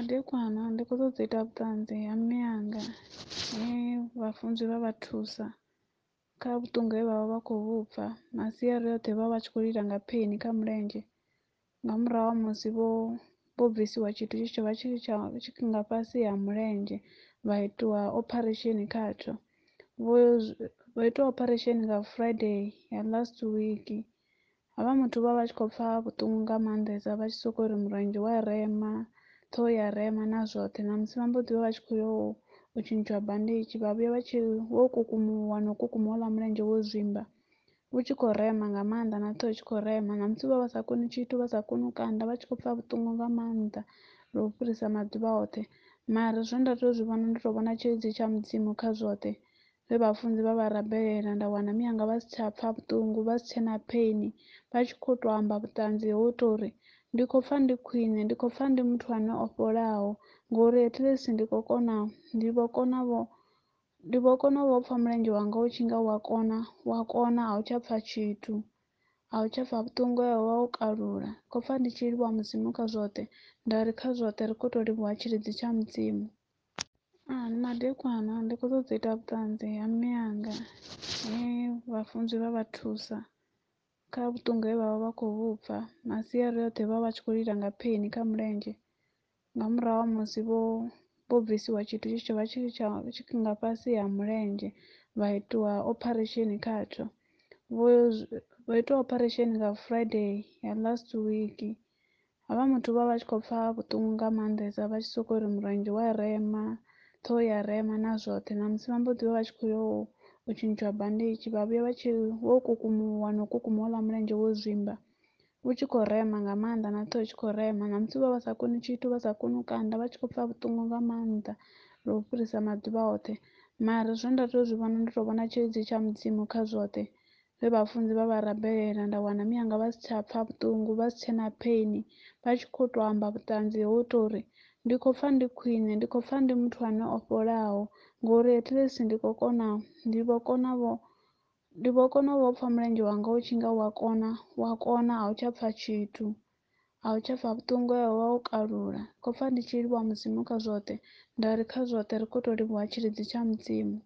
Madekwana ndi kho ṱoḓa u ita vhuṱanzi ha mme anga he vhafunzi vha vha thusa kha vhuṱungu he vhavha vha kho vhupfa masiari oṱhe vha vha tshi kho lila nga pain kha mulenzhe nga murahu ha musi vho vho bvisiwa tshithu tshe tshavha tshi tsha tshi nga fhasi ha mulenzhe vha itiwa operation khatsho vho vho itiwa operation nga friday ya last week havha muthu vha vha tshi khou pfha vhuṱungu nga maanḓesa vha tshi sokori murenzhe wa rema toy arema nazvote namusi vambodiva vachikuyawo uchinjwa bhandichi vavuya vachivokukumuwa nokukumuola murenje wozvimba uchikorema ngamanda natoy chikorema namusi va vasakuni chito vasakunukanda vachikopfa vutungu ngamanda rokupurisa maduva ote mari zvo ndatozvivona ndotovona chiridzi chamutsimuka zvote vevafunzi vavarabherera ndawana miyanga vasichapfa vutungu vasichena peni vachikotoamba vutanzi hweutori ndi khou pfa ndi khwine ndi khou pfa ndi muthu ane o fholaho ngori atleast ndi khou kona ndi vho kona vho ndi vho kona vho pfha mulenzhe wanga u tshi nga wa kona wa kona a u tsha pfha tshithu a u tsha pfha vhuṱungu ya wa u kalula khou pfa ndi tshi livhuwa mudzimu kha zwoṱhe nda ri kha zwoṱhe ri khou tou livhuwa tshilidzi tsha mudzimu madekwana ndi kho ṱoḓa u ita vhuṱanzi ha mianga he vhafunzi vha vha thusa kha vhuṱungu he vha vha vha khou vhupfa masiari oṱhe vha vha tshi khou lila nga pheni kha mulenzhe nga murahu ha musi vho, vho bvisiwa tshithu tshe tsha vha tshi tsha tshi nga fhasi ha mulenzhe vha itiwa operation khatsho vho, vho itiwa operation nga friday ya last week havha muthu vha vha tshi khou pfa vhuṱungu nga maanḓesa vha tshi sokou ri mulenzhe wa rema ṱhoho ya rema na zwoṱhe na musi vha mbo ḓi vha vha tshi khou yo vochinjwa bhandichi vavuya vochikukumuwa nokukumhura murenje wozvimba uchikorema ngamaanda nato uchikorema namusiwo vasakoni chito vasakoni ukanda vachikopfa vutungu ngamaanda rokupurisa maduva ote mari zvo ndatozvivona ndotovona chiridzi chamudzimuka zvote vebvafunzi vavarambirira ndawana miyanga vasichapfa vutungu vasichena peni vachikotoamba vutanzi hwoutori ndikopfa ndi khwine ndikopfa ndi muthu ane o fholaho ngori at least ndi khou kona ndi vho kona vho ndi vho kona vho pfha mulenzhe wanga u tshi nga wa kona wa kona a u tsha pfha tshithu a u tsha pfha vhuṱungu he wa u kalula kopfa ndi tshi livhuwa mudzimu kha zwoṱhe nda ri kha zwoṱhe ri khou tou livhuwa tshilidzi tsha mudzimu.